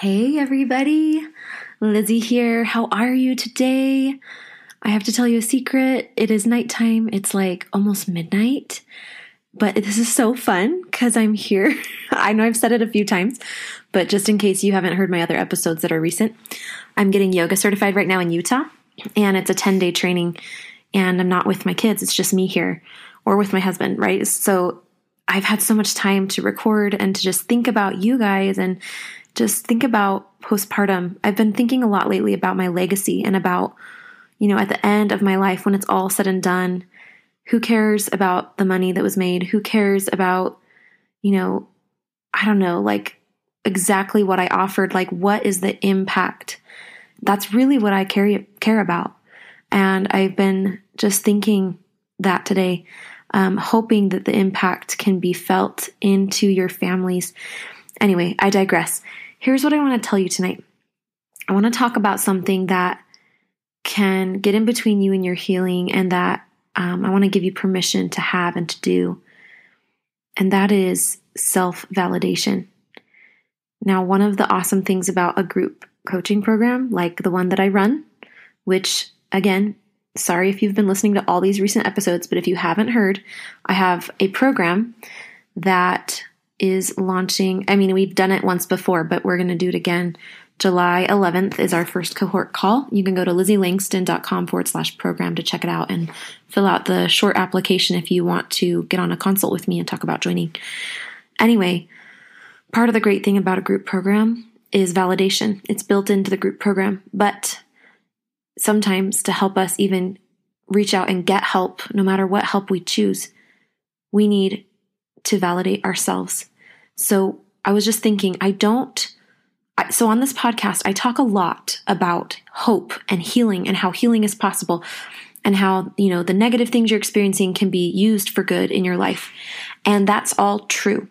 Hey, everybody. Lizzie here. How are you today? I have to tell you a secret. It is nighttime. It's like almost midnight, but this is so fun because I'm here. I know I've said it a few times, but just in case you haven't heard my other episodes that are recent, I'm getting yoga certified right now in Utah, and it's a 10 day training, and I'm not with my kids. It's just me here or with my husband, right? So I've had so much time to record and to just think about you guys and just think about postpartum. I've been thinking a lot lately about my legacy and about, you know, at the end of my life when it's all said and done, who cares about the money that was made? Who cares about, you know, I don't know, like exactly what I offered? Like, what is the impact? That's really what I care, care about. And I've been just thinking that today, um, hoping that the impact can be felt into your families. Anyway, I digress here's what I want to tell you tonight. I want to talk about something that can get in between you and your healing, and that um, I want to give you permission to have and to do. And that is self validation. Now, one of the awesome things about a group coaching program like the one that I run, which again, sorry if you've been listening to all these recent episodes, but if you haven't heard, I have a program that is launching. I mean, we've done it once before, but we're going to do it again. July 11th is our first cohort call. You can go to lizzielangston.com forward slash program to check it out and fill out the short application if you want to get on a consult with me and talk about joining. Anyway, part of the great thing about a group program is validation. It's built into the group program, but sometimes to help us even reach out and get help, no matter what help we choose, we need to validate ourselves. So I was just thinking, I don't. So on this podcast, I talk a lot about hope and healing and how healing is possible and how, you know, the negative things you're experiencing can be used for good in your life. And that's all true.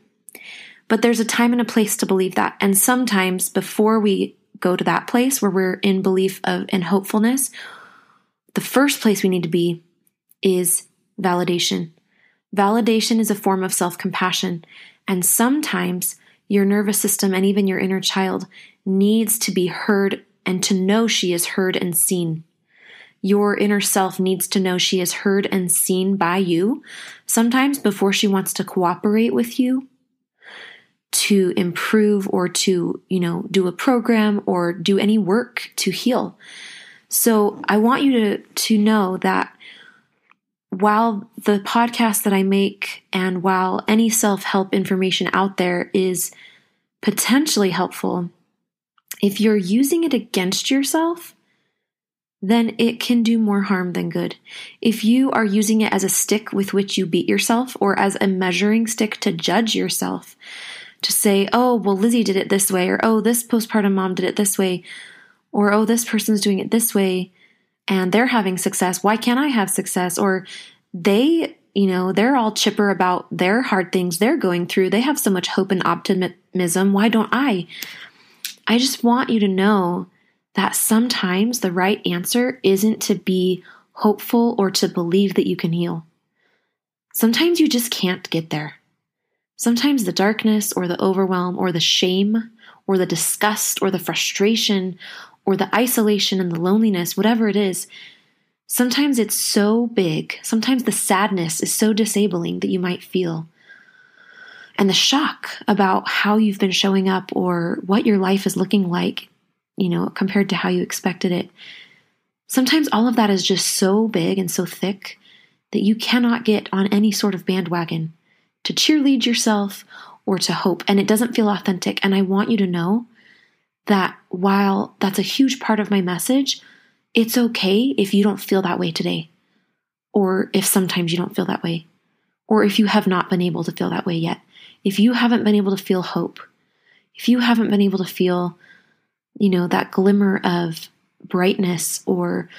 But there's a time and a place to believe that. And sometimes before we go to that place where we're in belief of and hopefulness, the first place we need to be is validation. Validation is a form of self compassion, and sometimes your nervous system and even your inner child needs to be heard and to know she is heard and seen. Your inner self needs to know she is heard and seen by you, sometimes before she wants to cooperate with you to improve or to, you know, do a program or do any work to heal. So I want you to, to know that while the podcast that I make and while any self help information out there is potentially helpful, if you're using it against yourself, then it can do more harm than good. If you are using it as a stick with which you beat yourself or as a measuring stick to judge yourself, to say, oh, well, Lizzie did it this way, or oh, this postpartum mom did it this way, or oh, this person's doing it this way, and they're having success. Why can't I have success? Or they, you know, they're all chipper about their hard things they're going through. They have so much hope and optimism. Why don't I? I just want you to know that sometimes the right answer isn't to be hopeful or to believe that you can heal. Sometimes you just can't get there. Sometimes the darkness or the overwhelm or the shame or the disgust or the frustration or the isolation and the loneliness, whatever it is, sometimes it's so big, sometimes the sadness is so disabling that you might feel. And the shock about how you've been showing up or what your life is looking like, you know, compared to how you expected it. Sometimes all of that is just so big and so thick that you cannot get on any sort of bandwagon to cheerlead yourself or to hope, and it doesn't feel authentic. And I want you to know that while that's a huge part of my message, it's okay if you don't feel that way today, or if sometimes you don't feel that way, or if you have not been able to feel that way yet. If you haven't been able to feel hope, if you haven't been able to feel you know, that glimmer of brightness or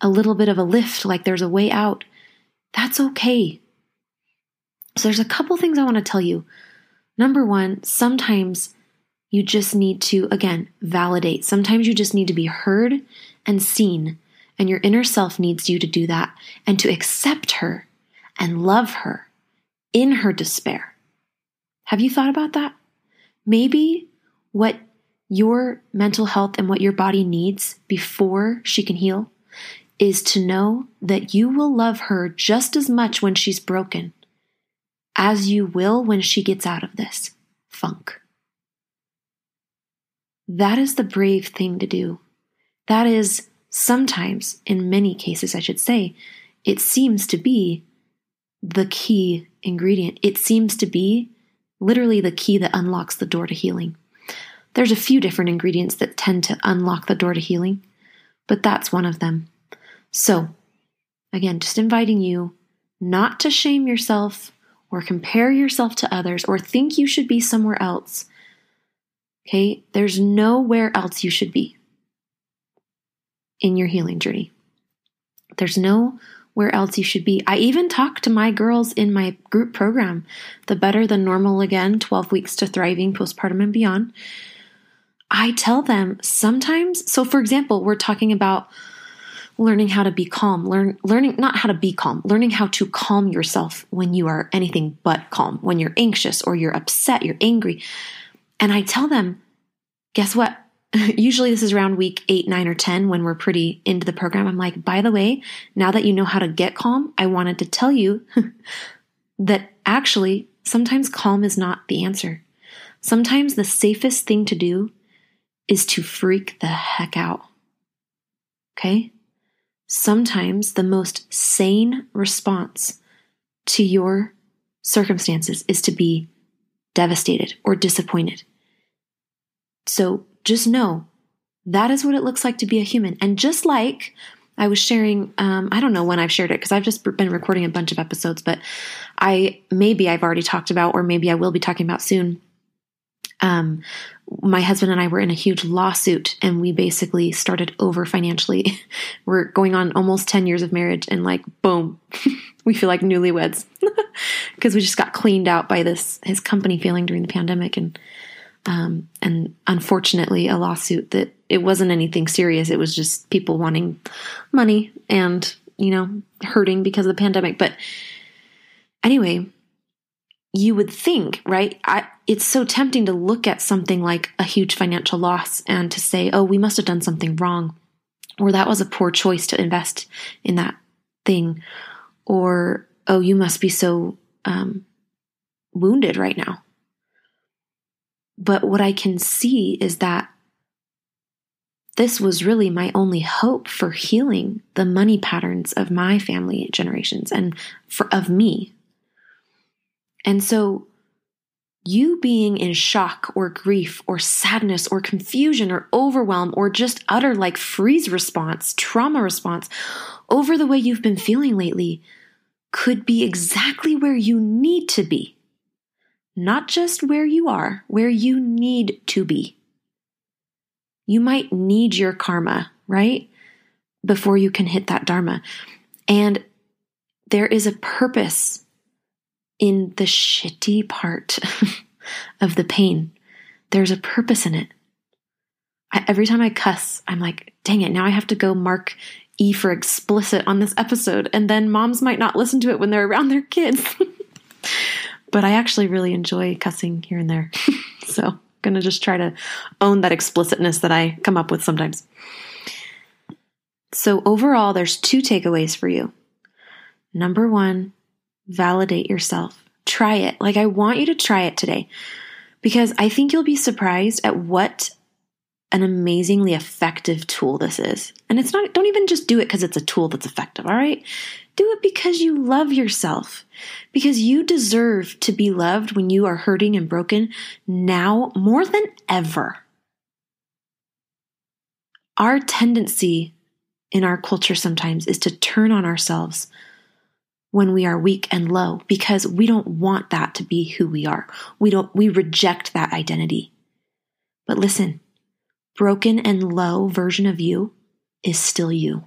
a little bit of a lift, like there's a way out, that's okay. So there's a couple things I want to tell you. Number one, sometimes you just need to, again, validate. Sometimes you just need to be heard and seen, and your inner self needs you to do that and to accept her and love her in her despair. Have you thought about that? Maybe what your mental health and what your body needs before she can heal is to know that you will love her just as much when she's broken as you will when she gets out of this funk. That is the brave thing to do. That is sometimes, in many cases, I should say, it seems to be the key ingredient. It seems to be literally the key that unlocks the door to healing. There's a few different ingredients that tend to unlock the door to healing, but that's one of them. So, again, just inviting you not to shame yourself or compare yourself to others or think you should be somewhere else. Okay, there's nowhere else you should be in your healing journey. There's nowhere else you should be. I even talk to my girls in my group program, the Better Than Normal Again 12 Weeks to Thriving Postpartum and Beyond. I tell them sometimes, so for example, we're talking about learning how to be calm, learn learning not how to be calm, learning how to calm yourself when you are anything but calm, when you're anxious or you're upset, you're angry. And I tell them, guess what? Usually this is around week 8, 9 or 10 when we're pretty into the program. I'm like, "By the way, now that you know how to get calm, I wanted to tell you that actually sometimes calm is not the answer. Sometimes the safest thing to do is to freak the heck out." Okay? sometimes the most sane response to your circumstances is to be devastated or disappointed. So just know that is what it looks like to be a human. And just like I was sharing, um, I don't know when I've shared it because I've just been recording a bunch of episodes, but I maybe I've already talked about, or maybe I will be talking about soon. Um, my husband and I were in a huge lawsuit and we basically started over financially. we're going on almost 10 years of marriage and like boom, we feel like newlyweds because we just got cleaned out by this his company failing during the pandemic and um, and unfortunately a lawsuit that it wasn't anything serious. It was just people wanting money and, you know, hurting because of the pandemic. But anyway, you would think, right? I, it's so tempting to look at something like a huge financial loss and to say, oh, we must have done something wrong, or that was a poor choice to invest in that thing, or oh, you must be so um, wounded right now. But what I can see is that this was really my only hope for healing the money patterns of my family generations and for, of me and so, you being in shock or grief or sadness or confusion or overwhelm or just utter like freeze response, trauma response over the way you've been feeling lately could be exactly where you need to be. Not just where you are, where you need to be. You might need your karma, right? Before you can hit that dharma. And there is a purpose in the shitty part of the pain. There's a purpose in it. I, every time I cuss, I'm like, dang it, now I have to go mark E for explicit on this episode, and then moms might not listen to it when they're around their kids. but I actually really enjoy cussing here and there. so I'm gonna just try to own that explicitness that I come up with sometimes. So overall, there's two takeaways for you. Number one, validate yourself. Try it. Like, I want you to try it today because I think you'll be surprised at what an amazingly effective tool this is. And it's not, don't even just do it because it's a tool that's effective, all right? Do it because you love yourself, because you deserve to be loved when you are hurting and broken now more than ever. Our tendency in our culture sometimes is to turn on ourselves when we are weak and low because we don't want that to be who we are. We don't, we reject that identity. But listen, broken and low version of you is still you.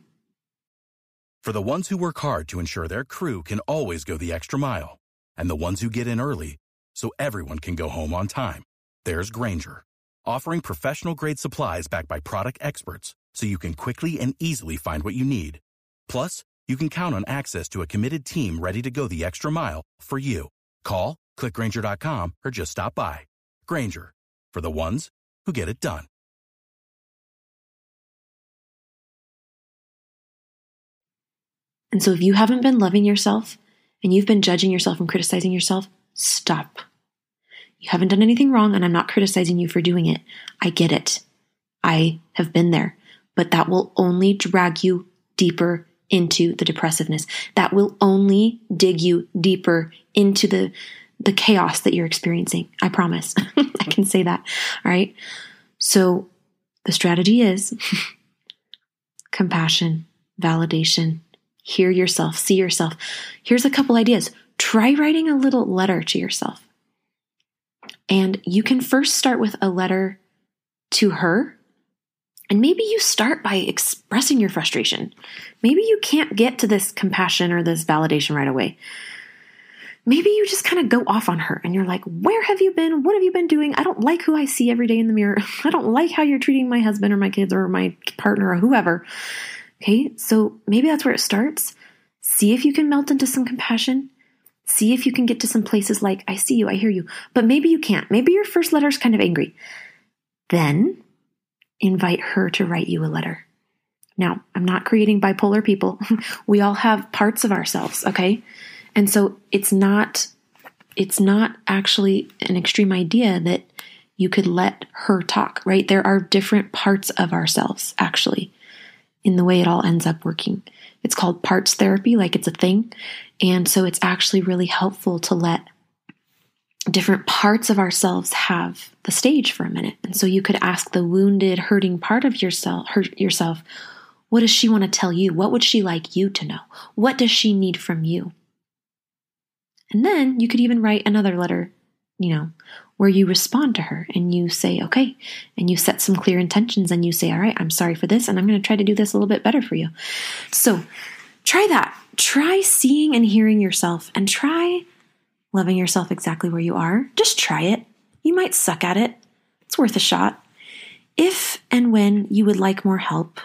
For the ones who work hard to ensure their crew can always go the extra mile, and the ones who get in early so everyone can go home on time, there's Grainger, offering professional grade supplies backed by product experts so you can quickly and easily find what you need. Plus, you can count on access to a committed team ready to go the extra mile for you. Call, clickgrainger.com, or just stop by. Grainger, for the ones who get it done. And so if you haven't been loving yourself and you've been judging yourself and criticizing yourself, stop. You haven't done anything wrong, and I'm not criticizing you for doing it. I get it. I have been there, but that will only drag you deeper into the depressiveness. That will only dig you deeper into the the chaos that you're experiencing. I promise. I can say that. All right. So the strategy is compassion, validation, hear yourself, see yourself. Here's a couple ideas. Try writing a little letter to yourself. And you can first start with a letter to her. And maybe you start by expressing your frustration. Maybe you can't get to this compassion or this validation right away. Maybe you just kind of go off on her and you're like, Where have you been? What have you been doing? I don't like who I see every day in the mirror. I don't like how you're treating my husband or my kids or my partner or whoever. Okay, so maybe that's where it starts. See if you can melt into some compassion. See if you can get to some places like, I see you, I hear you, but maybe you can't. Maybe your first letter is kind of angry. Then invite her to write you a letter. Now, I'm not creating bipolar people. we all have parts of ourselves, okay? And so it's not it's not actually an extreme idea that you could let her talk, right? There are different parts of ourselves actually in the way it all ends up working. It's called parts therapy, like it's a thing. And so it's actually really helpful to let different parts of ourselves have the stage for a minute. And so you could ask the wounded, hurting part of yourself, hurt yourself, what does she want to tell you? What would she like you to know? What does she need from you? And then you could even write another letter, you know, where you respond to her and you say, okay, and you set some clear intentions and you say, all right, I'm sorry for this and I'm going to try to do this a little bit better for you. So try that. Try seeing and hearing yourself and try loving yourself exactly where you are. Just try it. You might suck at it. It's worth a shot. If and when you would like more help,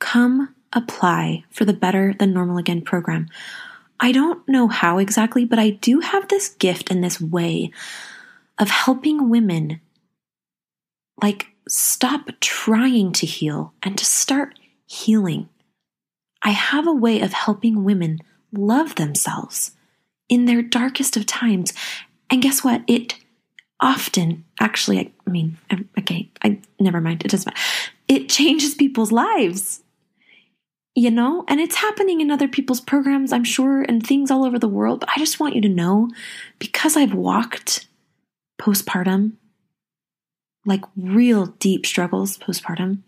come apply for the Better Than Normal Again program. I don't know how exactly, but I do have this gift and this way of helping women like stop trying to heal and to start healing. I have a way of helping women love themselves in their darkest of times. And guess what? It often, actually, I, I mean, um, okay, I never mind. It doesn't matter. It changes people's lives you know, and it's happening in other people's programs, I'm sure, and things all over the world. But I just want you to know because I've walked postpartum, like real deep struggles postpartum,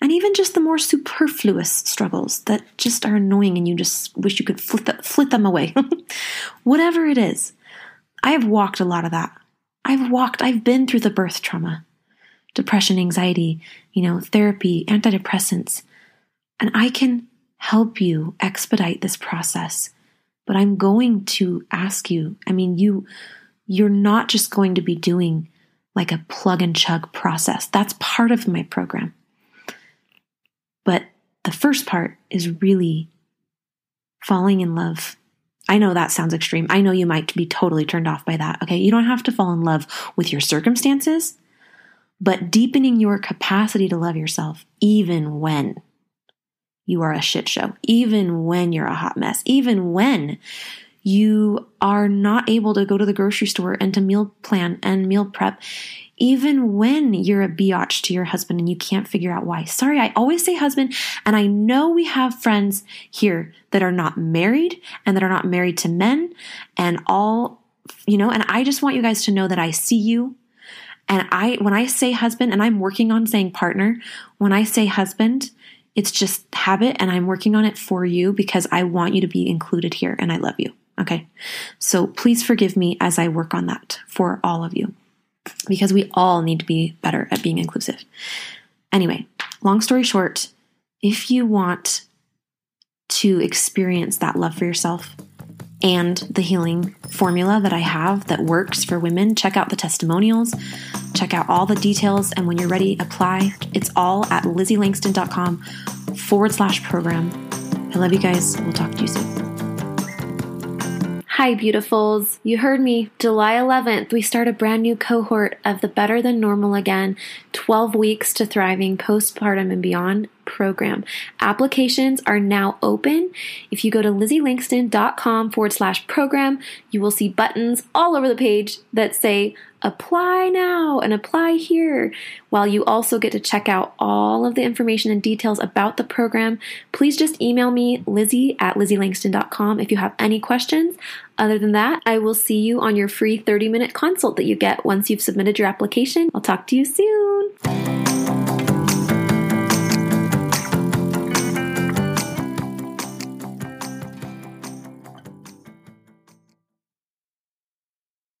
and even just the more superfluous struggles that just are annoying and you just wish you could flit, the, flit them away. Whatever it is, I have walked a lot of that. I've walked, I've been through the birth trauma, depression, anxiety, you know, therapy, antidepressants and I can help you expedite this process. But I'm going to ask you, I mean, you, you're not just going to be doing like a plug and chug process. That's part of my program. But the first part is really falling in love. I know that sounds extreme. I know you might be totally turned off by that. Okay. You don't have to fall in love with your circumstances, but deepening your capacity to love yourself, even when you are a shit show, even when you're a hot mess, even when you are not able to go to the grocery store and to meal plan and meal prep, even when you're a biatch to your husband and you can't figure out why. Sorry, I always say husband, and I know we have friends here that are not married and that are not married to men and all, you know, and I just want you guys to know that I see you. And I, when I say husband, and I'm working on saying partner, when I say husband, it's just habit, and I'm working on it for you because I want you to be included here and I love you. Okay. So please forgive me as I work on that for all of you. because we all need to be better at being inclusive. Anyway, long story short, if you want to experience that love for yourself and the healing formula that I have that works for women, check out the testimonials, check out all the details, and when you're ready, apply. It's all at lizzielangston.com forward slash program. I love you guys. We'll talk to you soon. Hi, beautifuls. You heard me. July 11th, we start a brand new cohort of the Better Than Normal Again 12 Weeks to Thriving Postpartum and Beyond program. Applications are now open. If you go to lizzielangston.com forward slash program, you will see buttons all over the page that say apply now and apply here. While you also get to check out all of the information and details about the program, please just email me, Lizzie at lizzielangston.com, if you have any questions. Other than that, I will see you on your free 30 minute consult that you get once you've submitted your application. I'll talk to you soon.